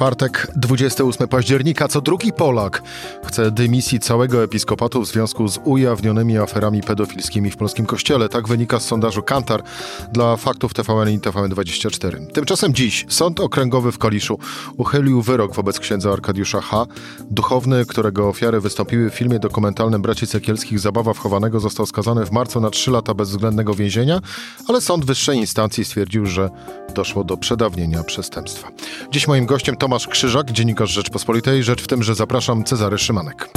Czwartek, 28 października, co drugi Polak chce dymisji całego episkopatu w związku z ujawnionymi aferami pedofilskimi w polskim kościele. Tak wynika z sondażu Kantar dla faktów TVN i TVN24. Tymczasem dziś Sąd Okręgowy w Kaliszu uchylił wyrok wobec księdza Arkadiusza H., duchowny, którego ofiary wystąpiły w filmie dokumentalnym Braci Cekielskich Zabawa wchowanego, został skazany w marcu na 3 lata bezwzględnego więzienia, ale sąd wyższej instancji stwierdził, że doszło do przedawnienia przestępstwa. Dziś moim gościem Tomasz Krzyżak, dziennikarz Rzeczpospolitej. Rzecz w tym, że zapraszam Cezary Szymanek.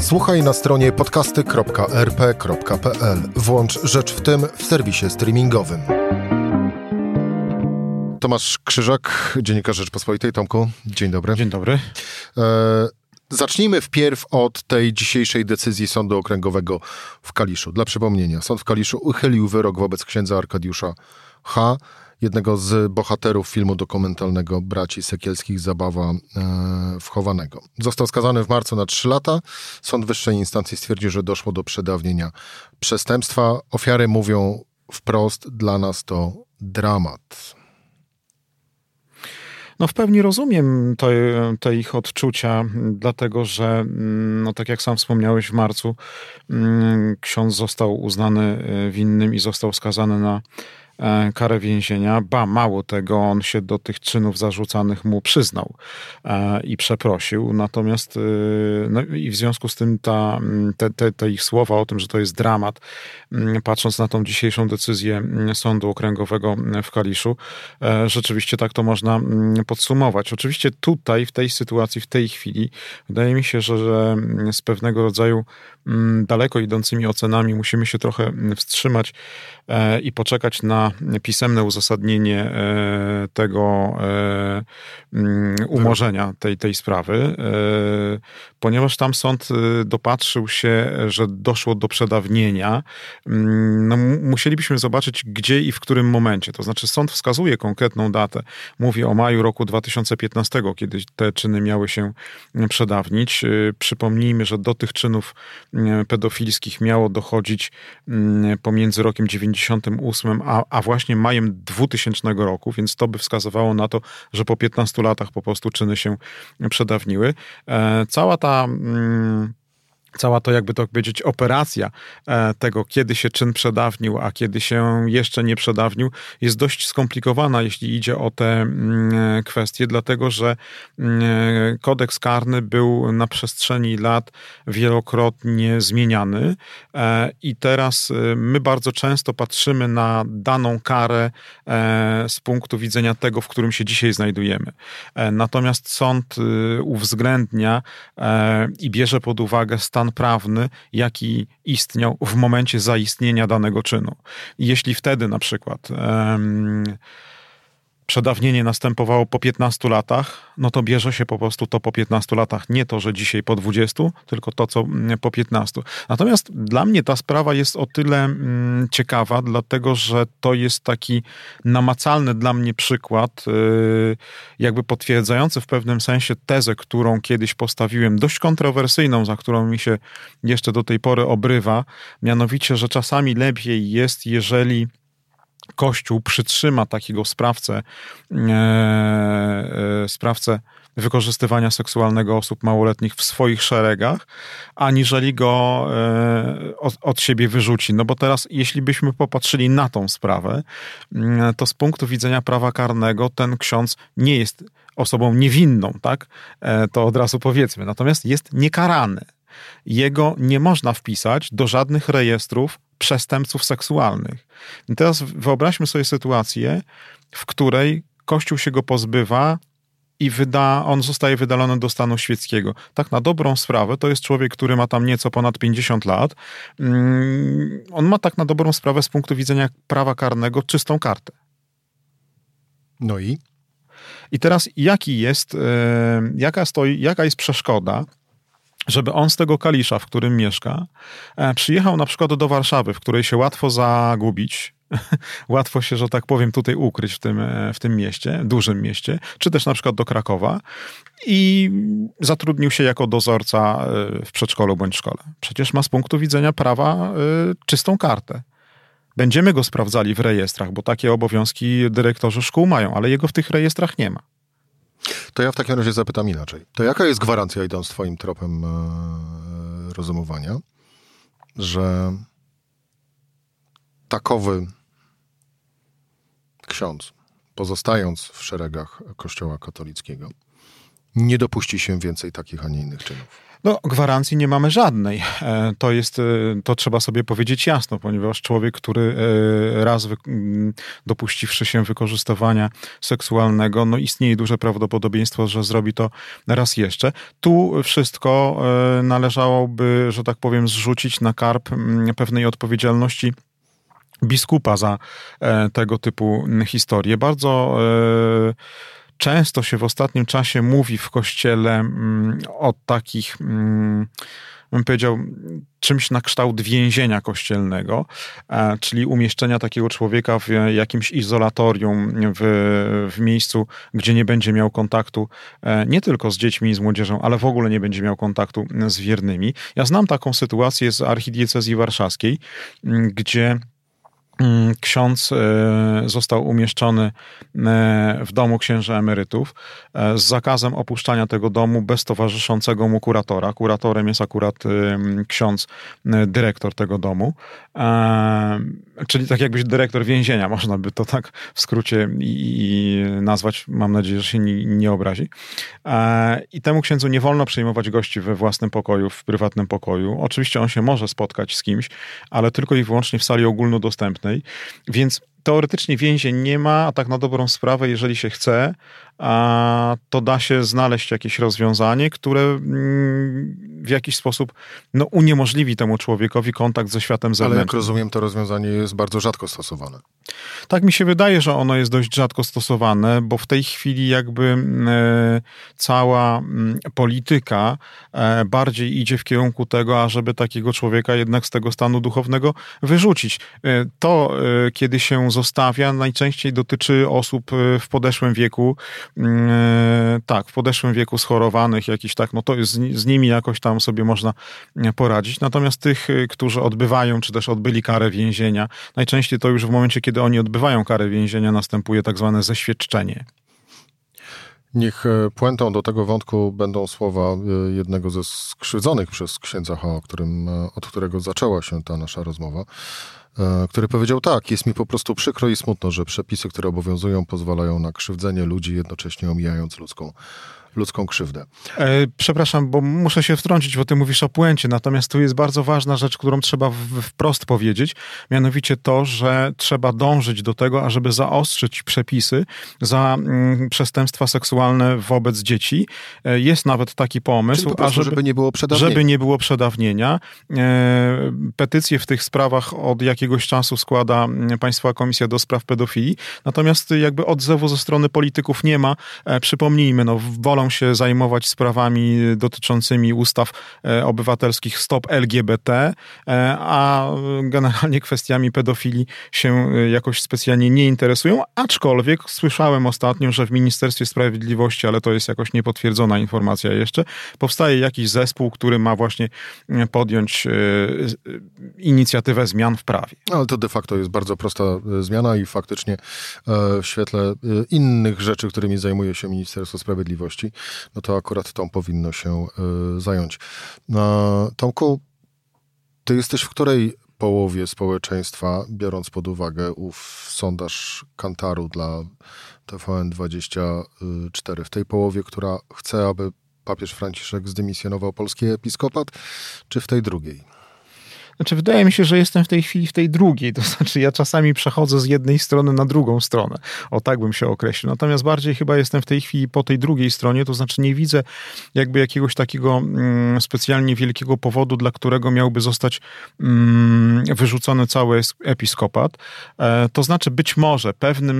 Słuchaj na stronie podcasty.rp.pl. Włącz Rzecz w tym w serwisie streamingowym. Tomasz Krzyżak, dziennikarz Rzeczpospolitej. Tomku, dzień dobry. Dzień dobry. E, zacznijmy wpierw od tej dzisiejszej decyzji Sądu Okręgowego w Kaliszu. Dla przypomnienia, Sąd w Kaliszu uchylił wyrok wobec księdza Arkadiusza H., jednego z bohaterów filmu dokumentalnego Braci Sekielskich Zabawa e, wchowanego. Został skazany w marcu na 3 lata. Sąd wyższej instancji stwierdził, że doszło do przedawnienia przestępstwa. Ofiary mówią wprost, dla nas to dramat. No w pełni rozumiem te, te, ich odczucia, dlatego że, no tak jak sam wspomniałeś, w marcu mm, ksiądz został uznany e, winnym i został skazany na karę więzienia. Ba, mało tego, on się do tych czynów zarzucanych mu przyznał e, i przeprosił. Natomiast e, no i w związku z tym ta, te, te, te ich słowa o tym, że to jest dramat, patrząc na tą dzisiejszą decyzję Sądu Okręgowego w Kaliszu, rzeczywiście tak to można podsumować. Oczywiście tutaj, w tej sytuacji, w tej chwili, wydaje mi się, że, że z pewnego rodzaju daleko idącymi ocenami musimy się trochę wstrzymać i poczekać na pisemne uzasadnienie e, tego e, mm, umorzenia tej, tej sprawy, e, ponieważ tam sąd dopatrzył się, że doszło do przedawnienia. Mm, no, musielibyśmy zobaczyć, gdzie i w którym momencie. To znaczy, sąd wskazuje konkretną datę. Mówi o maju roku 2015, kiedy te czyny miały się przedawnić. Przypomnijmy, że do tych czynów pedofilskich miało dochodzić pomiędzy rokiem 98 a, a właśnie majem 2000 roku, więc to by wskazywało na to, że po 15 latach po prostu czyny się przedawniły. E, cała ta. Cała to, jakby to powiedzieć, operacja e, tego, kiedy się czyn przedawnił, a kiedy się jeszcze nie przedawnił, jest dość skomplikowana, jeśli idzie o te mm, kwestie, dlatego że mm, kodeks karny był na przestrzeni lat wielokrotnie zmieniany e, i teraz e, my bardzo często patrzymy na daną karę z punktu widzenia tego, w którym się dzisiaj znajdujemy. Natomiast sąd uwzględnia i bierze pod uwagę stan stan prawny, jaki istniał w momencie zaistnienia danego czynu. Jeśli wtedy na przykład um, przedawnienie następowało po 15 latach, no to bierze się po prostu to po 15 latach. Nie to, że dzisiaj po 20, tylko to, co mm, po 15. Natomiast dla mnie ta sprawa jest o tyle mm, ciekawa, dlatego że to jest taki namacalny dla mnie przykład, yy, jakby potwierdzający w pewnym sensie tezę, którą kiedyś postawiłem, dość kontrowersyjną, za którą mi się jeszcze do tej pory obrywa, mianowicie, że czasami lepiej jest, jeżeli Kościół przytrzyma takiego sprawcę, e, e, sprawcę wykorzystywania seksualnego osób małoletnich w swoich szeregach, aniżeli go e, od, od, siebie wyrzuci. No bo teraz, jeśli byśmy popatrzyli na tą sprawę, mm, to z punktu widzenia prawa karnego ten ksiądz nie jest osobą niewinną, tak? To od razu powiedzmy. Natomiast jest niekarany. Jego nie można wpisać do żadnych rejestrów przestępców seksualnych. I teraz wyobraźmy sobie sytuację, w której Kościół się go pozbywa i wyda, on zostaje wydalony do stanu świeckiego. Tak na dobrą sprawę, to jest człowiek, który ma tam nieco ponad 50 lat. Mm, on ma tak na dobrą sprawę z punktu widzenia prawa karnego czystą kartę. No i? I teraz jaki jest, e, jaka, stoi, jaka jest przeszkoda, żeby on z tego Kalisza, w którym mieszka, e, przyjechał na przykład do Warszawy, w której się łatwo zagubić, Łatwo się, że tak powiem, tutaj ukryć w tym, e, w tym mieście, dużym mieście, czy też na przykład do Krakowa i zatrudnił się jako dozorca e, w przedszkolu bądź szkole. Przecież ma z punktu widzenia prawa czystą kartę. Będziemy go sprawdzali w rejestrach, bo takie obowiązki dyrektorzy szkół mają, ale jego w tych rejestrach nie ma. To ja w takim razie zapytam inaczej. To jaka jest gwarancja, idąc twoim tropem rozumowania, że takowy ksiądz, pozostając w szeregach Kościoła katolickiego, nie dopuści się więcej takich, a nie innych czynów. No, gwarancji nie mamy żadnej. E, to jest, e, to trzeba sobie powiedzieć jasno, ponieważ człowiek, który e, raz wy, dopuściwszy się wykorzystywania seksualnego, no istnieje duże prawdopodobieństwo, że zrobi to raz jeszcze. Tu wszystko należałoby, że tak powiem, zrzucić na karp pewnej odpowiedzialności biskupa za tego typu historie. Bardzo często się w ostatnim czasie mówi w kościele mm, o takich mm, bym powiedział, czymś na kształt więzienia kościelnego, e, czyli umieszczenia takiego człowieka w jakimś izolatorium, w, w miejscu, gdzie nie będzie miał kontaktu nie tylko z dziećmi i z młodzieżą, ale w ogóle nie będzie miał kontaktu z wiernymi. Ja znam taką sytuację z archidiecezji warszawskiej, gdzie Mm, ksiądz e, został umieszczony e, w domu księży emerytów e, z zakazem opuszczania tego domu bez towarzyszącego mu kuratora. Kuratorem jest akurat ksiądz, dyrektor tego domu, czyli tak jakbyś dyrektor więzienia, można by to tak w skrócie i nazwać. Mam nadzieję, że się nie, nie obrazi. I temu księdzu nie wolno przyjmować gości we własnym pokoju, w prywatnym pokoju. Oczywiście on się może spotkać z kimś, ale tylko i wyłącznie w sali ogólnodostępnej więc teoretycznie więzień nie ma, a tak na dobrą sprawę, jeżeli się chce, to da się znaleźć jakieś rozwiązanie, które mm, w jakiś sposób no, uniemożliwi temu człowiekowi kontakt ze światem zewnętrznym. Ale jak rozumiem, to rozwiązanie jest bardzo rzadko stosowane. Tak mi się wydaje, że ono jest dość rzadko stosowane, bo w tej chwili jakby e, cała m, polityka e, bardziej idzie w kierunku tego, ażeby takiego człowieka jednak z tego stanu duchownego wyrzucić. E, to, kiedy się zostawia, najczęściej dotyczy osób w podeszłym wieku, mm, tak, w podeszłym wieku schorowanych, jakiś tak, no to jest, z nimi jakoś tam sobie można poradzić. Natomiast tych, którzy odbywają, czy też odbyli karę więzienia, najczęściej to już w momencie, kiedy oni odbywają karę więzienia, następuje tak zwane zeświadczenie. Niech e, puentą do tego wątku będą słowa e, jednego ze skrzywdzonych przez księdza Ho, którym, e, od którego zaczęła się ta nasza rozmowa, który powiedział tak, jest mi po prostu przykro i smutno, że przepisy, które obowiązują, pozwalają na krzywdzenie ludzi, jednocześnie omijając ludzką ludzką krzywdę. E, przepraszam, bo muszę się wtrącić, bo ty mówisz o puencie, natomiast tu jest bardzo ważna rzecz, którą trzeba wprost powiedzieć, mianowicie to, że trzeba dążyć do tego, ażeby zaostrzyć przepisy za mm, przestępstwa seksualne wobec dzieci. E, jest nawet taki pomysł, prostu, ażeby, żeby nie było przedawnienia. Żeby nie było przedawnienia. E, petycje w tych sprawach od jakiegoś czasu składa mm, Państwa Komisja do Spraw Pedofilii, natomiast jakby odzewu ze strony polityków nie ma. Przypomnijmy, no, wolą się zajmować sprawami dotyczącymi ustaw e, obywatelskich Stop LGBT, e, a generalnie kwestiami pedofilii się e, jakoś specjalnie nie interesują, aczkolwiek słyszałem ostatnio, że w Ministerstwie Sprawiedliwości, ale to jest jakoś niepotwierdzona informacja jeszcze, powstaje jakiś zespół, który ma właśnie podjąć inicjatywę zmian w prawie. Ale to de facto jest bardzo prosta zmiana i faktycznie w świetle innych rzeczy, którymi zajmuje się Ministerstwo Sprawiedliwości, no to akurat tą powinno się y, zająć. Tomku, ty jesteś w której połowie społeczeństwa, biorąc pod uwagę ów sondaż Kantaru dla TVN24, w tej połowie, która chce, aby papież Franciszek zdymisjonował polski episkopat, czy w tej drugiej? Znaczy, wydaje mi się, że jestem w tej chwili w tej drugiej. To znaczy, ja czasami przechodzę z jednej strony na drugą stronę. O tak bym się określił. Natomiast bardziej chyba jestem w tej chwili po tej drugiej stronie. To znaczy, nie widzę jakby jakiegoś takiego mm, specjalnie wielkiego powodu, dla którego miałby zostać mm, wyrzucony cały episkopat. E, to znaczy, być może pewnym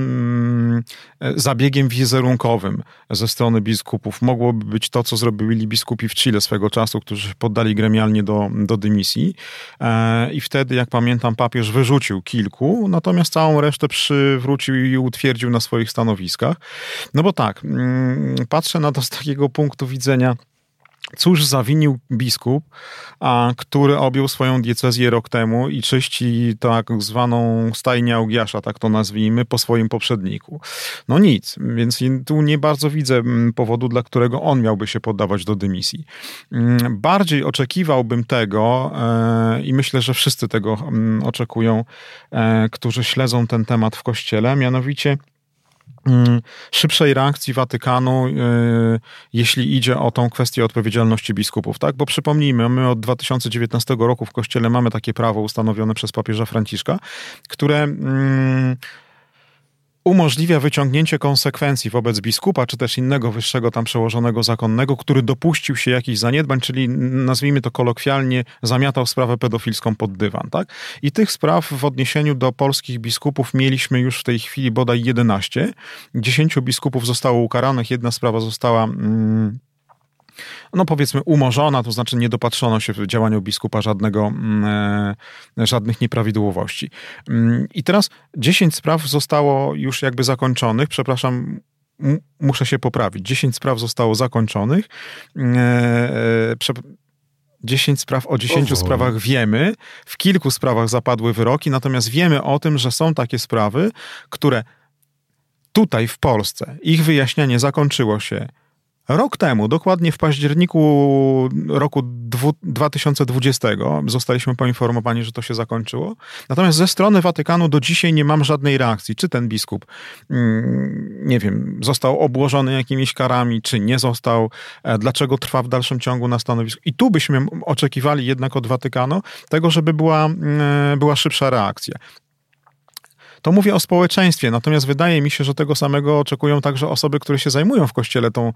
mm, zabiegiem wizerunkowym ze strony biskupów mogłoby być to, co zrobili biskupi w Chile swego czasu, którzy poddali gremialnie do, do dymisji. e, i wtedy, jak pamiętam, papież wyrzucił kilku, natomiast całą resztę przywrócił i utwierdził na swoich stanowiskach. No bo tak, mm, patrzę na to z takiego punktu widzenia Cóż zawinił biskup, a, który objął swoją diecezję rok temu i czyści tak zwaną stajnię Augiasza, tak to nazwijmy, po swoim poprzedniku? No nic, więc tu nie bardzo widzę mm, powodu, dla którego on miałby się poddawać do dymisji. Mm, bardziej oczekiwałbym tego e, i myślę, że wszyscy tego mm, oczekują, e, którzy śledzą ten temat w Kościele, mianowicie szybszej reakcji Watykanu, y, jeśli idzie o tą kwestię odpowiedzialności biskupów, tak? Bo przypomnijmy, my od 2019 roku w Kościele mamy takie prawo ustanowione przez papieża Franciszka, które mm, umożliwia wyciągnięcie konsekwencji wobec biskupa, czy też innego wyższego tam przełożonego zakonnego, który dopuścił się jakichś zaniedbań, czyli nazwijmy to kolokwialnie, zamiatał sprawę pedofilską pod dywan. Tak? I tych spraw w odniesieniu do polskich biskupów mieliśmy już w tej chwili bodaj 11. Dziesięciu biskupów zostało ukaranych, jedna sprawa została... Mm, no powiedzmy umorzona, to znaczy nie dopatrzono się w działaniu biskupa żadnego, mm, e, żadnych nieprawidłowości. Mm, I teraz 10 spraw zostało już jakby zakończonych, przepraszam, muszę się poprawić. 10 spraw zostało zakończonych. 10 e, spraw, o 10 Oho. sprawach wiemy, w kilku sprawach zapadły wyroki, natomiast wiemy o tym, że są takie sprawy, które tutaj w Polsce ich wyjaśnianie zakończyło się Rok temu, dokładnie w październiku roku 2020, zostaliśmy poinformowani, że to się zakończyło. Natomiast ze strony Watykanu do dzisiaj nie mam żadnej reakcji. Czy ten biskup, mm, nie wiem, został obłożony jakimiś karami, czy nie został, e, dlaczego trwa w dalszym ciągu na stanowisku. I tu byśmy oczekiwali jednak od Watykanu tego, żeby była, mm, e, była szybsza reakcja. To mówię o społeczeństwie, natomiast wydaje mi się, że tego samego oczekują także osoby, które się zajmują w kościele tą,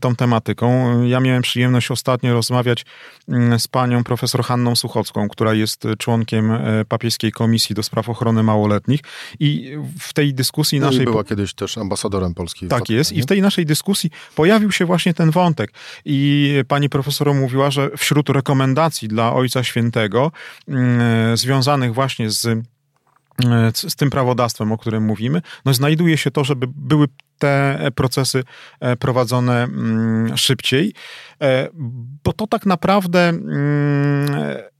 tą tematyką. Ja miałem przyjemność ostatnio rozmawiać mm, z panią profesor Hanną Suchocką, która jest członkiem e, papieskiej komisji do spraw ochrony małoletnich i w tej dyskusji no naszej... była kiedyś też ambasadorem Polski. Tak jest i w tej naszej dyskusji pojawił się właśnie ten wątek i pani profesor mówiła, że wśród rekomendacji dla Ojca Świętego mm, związanych właśnie z z tym prawodawstwem, o którym mówimy, no znajduje się to, żeby były te procesy e, prowadzone mm, szybciej, e, bo to tak naprawdę mm,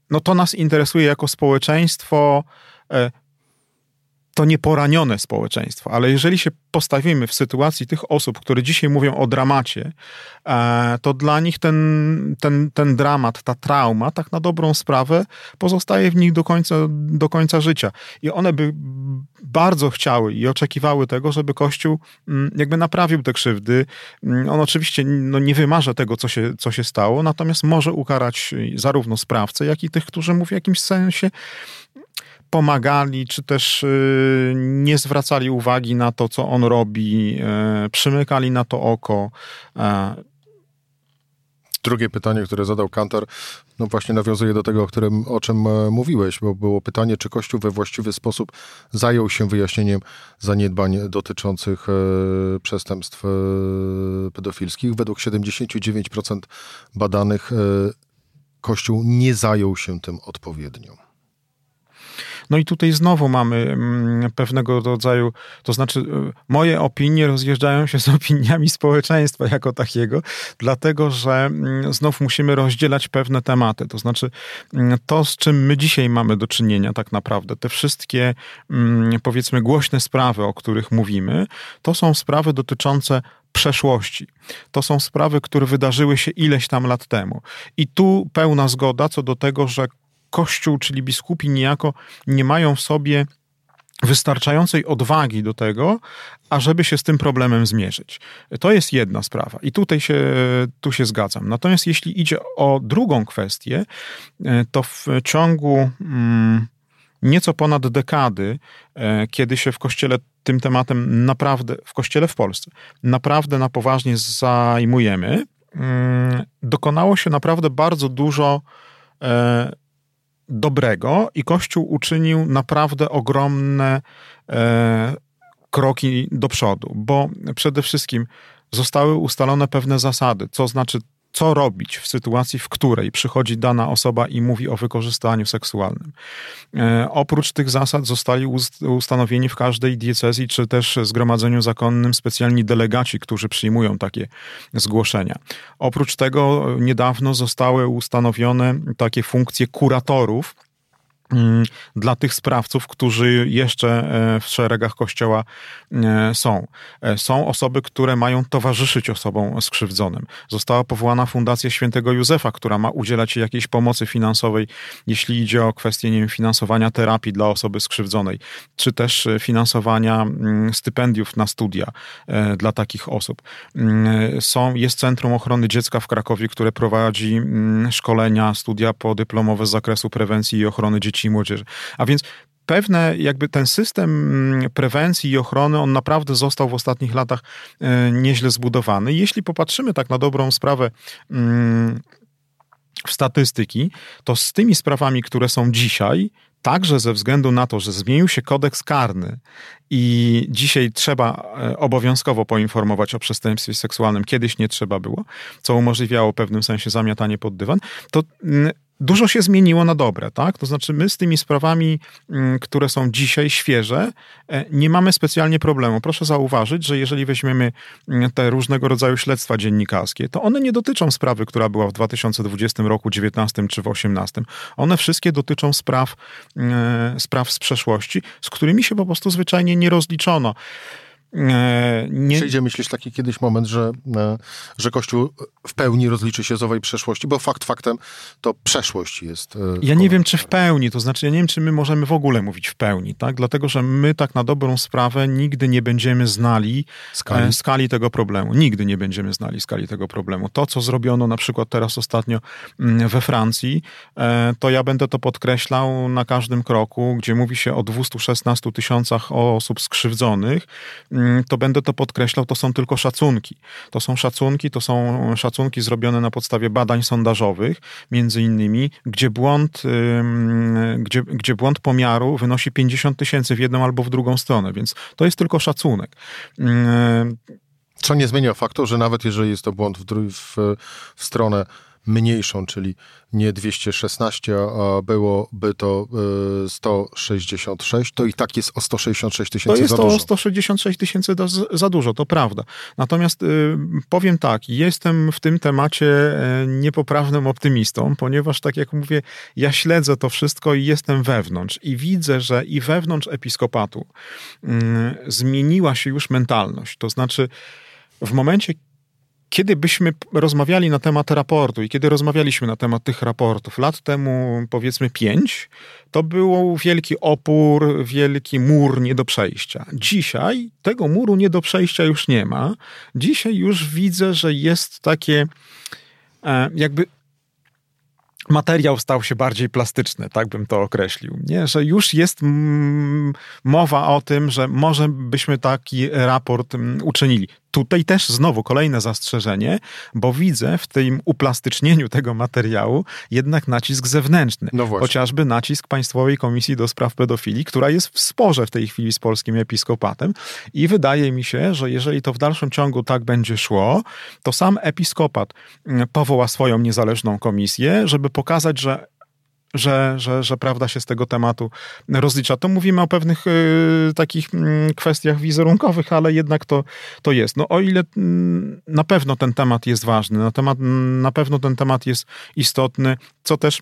no to nas interesuje jako społeczeństwo e, to nieporanione społeczeństwo, ale jeżeli się postawimy w sytuacji tych osób, które dzisiaj mówią o dramacie, e, to dla nich ten, ten, ten dramat, ta trauma, tak na dobrą sprawę, pozostaje w nich do końca, do końca życia. I one by bardzo chciały i oczekiwały tego, żeby Kościół mm, jakby naprawił te krzywdy. Mm, on oczywiście no, nie wymarza tego, co się, co się stało, natomiast może ukarać zarówno sprawcę, jak i tych, którzy mu w jakimś sensie pomagali, czy też y, nie zwracali uwagi na to, co on robi, y, przymykali na to oko. E, Drugie pytanie, które zadał Kantor, no właśnie nawiązuje do tego, o, którym, o czym e, mówiłeś, bo było pytanie, czy Kościół we właściwy sposób zajął się wyjaśnieniem zaniedbań dotyczących e, przestępstw e, pedofilskich. Według 79% badanych Kościół nie zajął się tym odpowiednio. No i tutaj znowu mamy mm, pewnego rodzaju, to znaczy y, moje opinie rozjeżdżają się z opiniami społeczeństwa jako takiego, dlatego że mm, znów musimy rozdzielać pewne tematy. To znaczy mm, to, z czym my dzisiaj mamy do czynienia tak naprawdę, te wszystkie powiedzmy głośne sprawy, o których mówimy, to są sprawy dotyczące przeszłości. To są sprawy, które wydarzyły się ileś tam lat temu. I tu pełna zgoda co do tego, że Kościół, czyli biskupi niejako nie mają w sobie wystarczającej odwagi do tego, ażeby się z tym problemem zmierzyć. To jest jedna sprawa i tutaj się, tu się zgadzam. Natomiast jeśli idzie o drugą kwestię, e, to w ciągu mm, nieco ponad dekady, e, kiedy się w kościele tym tematem naprawdę, w kościele w Polsce, naprawdę na poważnie zajmujemy, mm, dokonało się naprawdę bardzo dużo e, dobrego i Kościół uczynił naprawdę ogromne e, kroki do przodu, bo przede wszystkim zostały ustalone pewne zasady, co znaczy co robić w sytuacji, w której przychodzi dana osoba i mówi o wykorzystaniu seksualnym. E, oprócz tych zasad zostali ustanowieni w każdej diecezji czy też zgromadzeniu zakonnym specjalni delegaci, którzy przyjmują takie zgłoszenia. Oprócz tego niedawno zostały ustanowione takie funkcje kuratorów, dla tych sprawców, którzy jeszcze e, w szeregach kościoła e, są. E, są osoby, które mają towarzyszyć osobom skrzywdzonym. Została powołana Fundacja Świętego Józefa, która ma udzielać jakiejś pomocy finansowej, jeśli idzie o kwestię nie wiem, finansowania terapii dla osoby skrzywdzonej, czy też finansowania mm, stypendiów na studia dla takich osób. Mm, są, jest Centrum Ochrony Dziecka w Krakowie, które prowadzi szkolenia, studia podyplomowe z zakresu prewencji i ochrony dzieci dzieci i młodzieży. A więc pewne, jakby ten system mm, prewencji i ochrony, on naprawdę został w ostatnich latach e, nieźle zbudowany. Jeśli popatrzymy tak na dobrą sprawę mm, w statystyki, to z tymi sprawami, które są dzisiaj, także ze względu na to, że zmienił się kodeks karny i dzisiaj trzeba e, obowiązkowo poinformować o przestępstwie seksualnym, kiedyś nie trzeba było, co umożliwiało w pewnym sensie zamiatanie pod dywan, to mm, dużo się zmieniło na dobre, tak? To znaczy, my z tymi sprawami, mm, które są dzisiaj świeże, e, nie mamy specjalnie problemu. Proszę zauważyć, że jeżeli weźmiemy mm, te różnego rodzaju śledztwa dziennikarskie, to one nie dotyczą sprawy, która była w 2020 roku, 19 czy w 18. One wszystkie dotyczą spraw, mm, spraw z przeszłości, z którymi się po prostu zwyczajnie nie rozliczono. E, nie... Przyjdzie, myślisz, taki kiedyś moment, że, e, że Kościół w pełni rozliczy się z owej przeszłości, bo fakt faktem to przeszłość jest. E, ja nie wiem, czy w pełni, to znaczy ja nie wiem, czy my możemy w ogóle mówić w pełni, tak? Dlatego, że my tak na dobrą sprawę nigdy nie będziemy znali skali, skali tego problemu. Nigdy nie będziemy znali skali tego problemu. To, co zrobiono na przykład teraz ostatnio mm, we Francji, to ja będę to podkreślał na każdym kroku, gdzie mówi się o 216 tysiącach osób skrzywdzonych, to będę to podkreślał, to są tylko szacunki. To są szacunki, to są szacunki zrobione na podstawie badań sondażowych, między innymi, gdzie błąd, gdzie, gdzie błąd pomiaru wynosi 50 tysięcy w jedną albo w drugą stronę, więc to jest tylko szacunek. Co nie zmienia faktu, że nawet jeżeli jest to błąd w, w, w stronę mniejszą, czyli nie 216, a byłoby to 166, e, to i tak jest o 166 tysięcy za dużo. To jest o 166 tysięcy za dużo, to prawda. Natomiast y, powiem tak, jestem w tym temacie e, niepoprawnym optymistą, ponieważ tak jak mówię, ja śledzę to wszystko i jestem wewnątrz i widzę, że i wewnątrz episkopatu mm, zmieniła się już mentalność. To znaczy, w momencie, kiedy byśmy rozmawiali na temat raportu i kiedy rozmawialiśmy na temat tych raportów lat temu, powiedzmy pięć, to był wielki opór, wielki mur nie do przejścia. Dzisiaj tego muru nie do przejścia już nie ma. Dzisiaj już widzę, że jest takie e, jakby materiał stał się bardziej plastyczny, tak bym to określił. Nie? Że już jest mm, mowa o tym, że może byśmy taki raport mm, uczynili. Tutaj też znowu kolejne zastrzeżenie, bo widzę w tym uplastycznieniu tego materiału jednak nacisk zewnętrzny. No chociażby nacisk Państwowej Komisji do Spraw Pedofilii, która jest w sporze w tej chwili z polskim episkopatem i wydaje mi się, że jeżeli to w dalszym ciągu tak będzie szło, to sam episkopat mm, powoła swoją niezależną komisję, żeby pokazać, że że, że, że prawda się z tego tematu rozlicza. To mówimy o pewnych y, takich y, kwestiach wizerunkowych, ale jednak to, to jest. No o ile y, na pewno ten temat jest ważny, na, temat, na pewno ten temat jest istotny, co też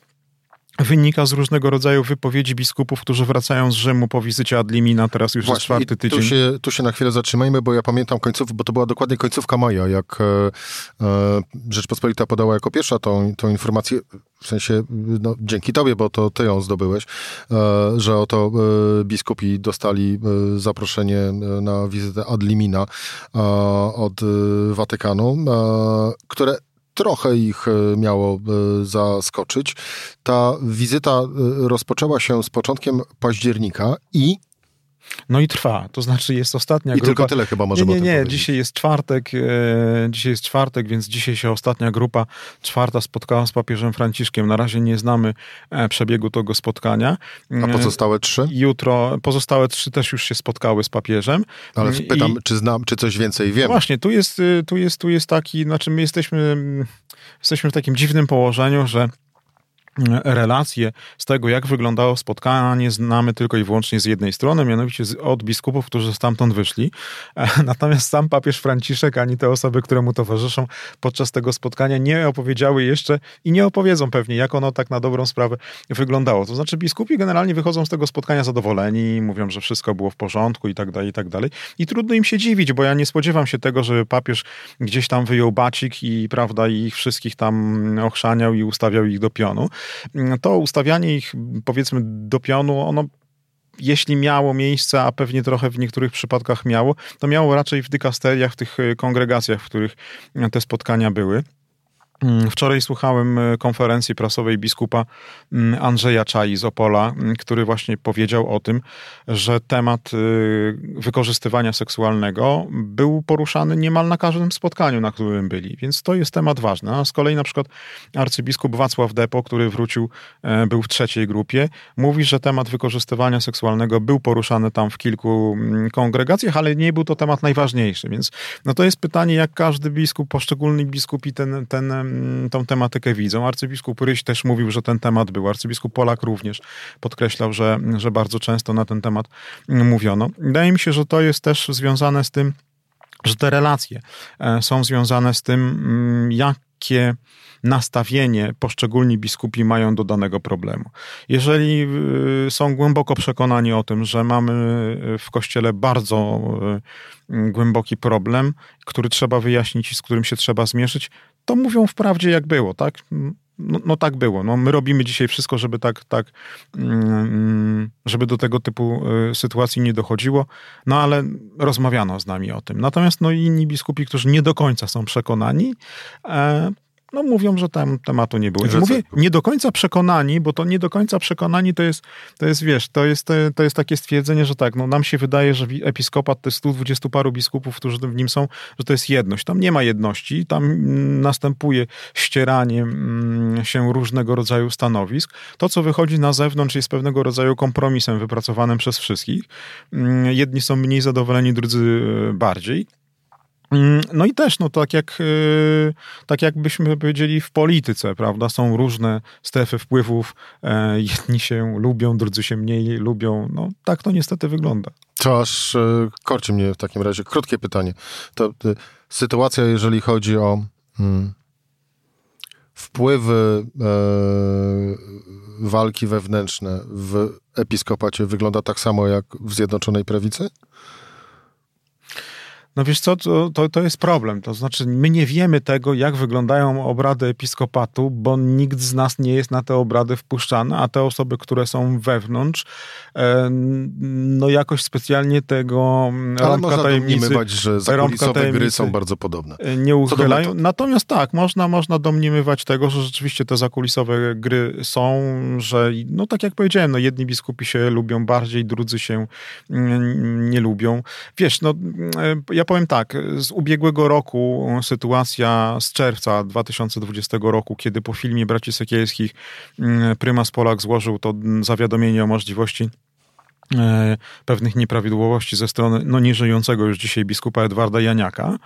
wynika z różnego rodzaju wypowiedzi biskupów, którzy wracają z Rzymu po wizycie Adlimina, teraz już Właśnie, jest czwarty tydzień. Tu się, tu się na chwilę zatrzymajmy, bo ja pamiętam końcówkę, bo to była dokładnie końcówka maja, jak e, e, Rzeczpospolita podała jako pierwsza tą, tą informację, w sensie no, dzięki tobie, bo to ty ją zdobyłeś, e, że oto e, biskupi dostali e, zaproszenie e, na wizytę Adlimina od Watykanu, które trochę ich e, miało e, zaskoczyć. Ta wizyta e, rozpoczęła się z początkiem października i No i trwa, to znaczy jest ostatnia I grupa. tylko tyle chyba możemy Nie, nie, nie, dzisiaj jest czwartek, e, dzisiaj jest czwartek, więc dzisiaj się ostatnia grupa, czwarta spotkała z papieżem Franciszkiem. Na razie nie znamy e, przebiegu tego spotkania. A pozostałe trzy? Jutro, pozostałe trzy też już się spotkały z papieżem. Ale I- pytam, czy znam, czy coś więcej wiem. Właśnie, tu jest, y, tu jest, tu jest taki, znaczy my jesteśmy, mm, jesteśmy w takim dziwnym położeniu, że mm, relacje z tego, jak wyglądało spotkanie, znamy tylko i wyłącznie z jednej strony, mianowicie od biskupów, którzy stamtąd wyszli. E, Natomiast sam papież Franciszek, ani te osoby, które mu towarzyszą podczas tego spotkania, nie opowiedziały jeszcze i nie opowiedzą pewnie, jak ono tak na dobrą sprawę wyglądało. To znaczy, biskupi generalnie wychodzą z tego spotkania zadowoleni, mówią, że wszystko było w porządku i tak dalej, i tak dalej. I trudno im się dziwić, bo ja nie spodziewam się tego, żeby papież gdzieś tam wyjął bacik i, prawda, ich wszystkich tam ochrzaniał i ustawiał ich do pionu. To ustawianie ich, powiedzmy, do pionu, ono jeśli miało miejsce, a pewnie trochę w niektórych przypadkach miało, to miało raczej w dykasteriach, w tych e, kongregacjach, w których te spotkania były. Mm, Wczoraj słuchałem e, konferencji prasowej biskupa mm, Andrzeja Czai z Opola, mm, który właśnie powiedział o tym, że temat y, wykorzystywania seksualnego był poruszany niemal na każdym spotkaniu, na którym byli, więc to jest temat ważny. A z kolei na przykład arcybiskup Wacław Depo, który wrócił, e, był w trzeciej grupie, mówi, że temat wykorzystywania seksualnego był poruszany tam w kilku kongregacjach, ale nie był to temat najważniejszy, więc no to jest pytanie, jak każdy biskup, poszczególni biskupi ten, ten, mm, tą tematykę widzą. Arcybiskup Ryś też mówił, że ten temat był. Arcybiskup Polak również podkreślał, że, że bardzo często na ten temat mówiono. Wydaje mi się, że to jest też związane z tym, że te relacje e, są związane z tym, mm, jakie nastawienie poszczególni biskupi mają do danego problemu. Jeżeli y, są głęboko przekonani o tym, że mamy y, w kościele bardzo y, głęboki problem, który trzeba wyjaśnić i z którym się trzeba zmierzyć, to mówią wprawdzie jak było, tak? No, no tak było. No, my robimy dzisiaj wszystko, żeby tak, tak, mm, żeby do tego typu y, sytuacji nie dochodziło, no ale rozmawiano z nami o tym. Natomiast no, inni biskupi, którzy nie do końca są przekonani, e, no mówią, że tam tematu nie było. Że Mówię nie do końca przekonani, bo to nie do końca przekonani to jest, to jest wiesz, to jest, to jest takie stwierdzenie, że tak, no nam się wydaje, że episkopat te 120 paru biskupów, którzy w nim są, że to jest jedność. Tam nie ma jedności, tam mm, następuje ścieranie mm, się różnego rodzaju stanowisk. To, co wychodzi na zewnątrz jest pewnego rodzaju kompromisem wypracowanym przez wszystkich. Mm, Jedni są mniej zadowoleni, drudzy e, bardziej. Mm, No i też, no tak jak, y, tak jakbyśmy powiedzieli w polityce, prawda, są różne strefy wpływów, e, jedni się lubią, drudzy się mniej lubią, no tak to niestety wygląda. To aż e, korci mnie w takim razie. Krótkie pytanie. To e, sytuacja, jeżeli chodzi o mm, wpływy e, walki wewnętrzne w episkopacie wygląda tak samo jak w Zjednoczonej Prawicy? No wiesz co, to, to, to jest problem. To znaczy, my nie wiemy tego, jak wyglądają obrady episkopatu, bo nikt z nas nie jest na te obrady wpuszczany, a te osoby, które są wewnątrz, e, no jakoś specjalnie tego mm, Ale rąbka można tajemnicy domniemywać, że zakulisowe gry są bardzo podobne. E, nie uchylają. Natomiast tak, można, można domniemywać tego, że rzeczywiście te zakulisowe gry są, że no tak jak powiedziałem, no jedni biskupi się lubią bardziej, drudzy się mm, nie lubią. Wiesz, no e, ja powiem tak, z ubiegłego roku sytuacja z czerwca 2020 roku, kiedy po filmie Braci Sekielskich mm, prymas Polak złożył to zawiadomienie o możliwości e, pewnych nieprawidłowości ze strony no, nieżyjącego już dzisiaj biskupa Edwarda Janiaka.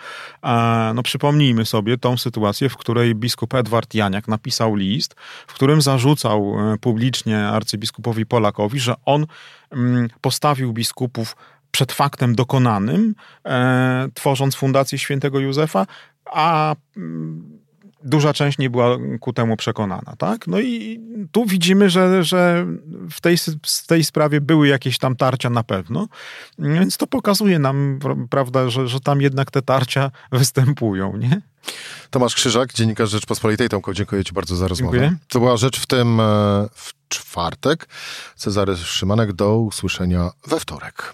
A, no, przypomnijmy sobie tą sytuację, w której biskup Edward Janiak napisał list, w którym zarzucał e, publicznie arcybiskupowi Polakowi, że on mm, postawił biskupów przed faktem dokonanym, e, tworząc Fundację Świętego Józefa, a mm, duża część nie była ku temu przekonana, tak? No i tu widzimy, że, że w tej, w tej sprawie były jakieś tam tarcia na pewno, więc to pokazuje nam, prawda, że, że tam jednak te tarcia występują, nie? Tomasz Krzyżak, dziennikarz Rzeczpospolitej. Tomko, dziękuję Ci bardzo za rozmowę. Dziękuję. To była rzecz w tym e, w czwartek. Cezary Szymanek, do usłyszenia we wtorek.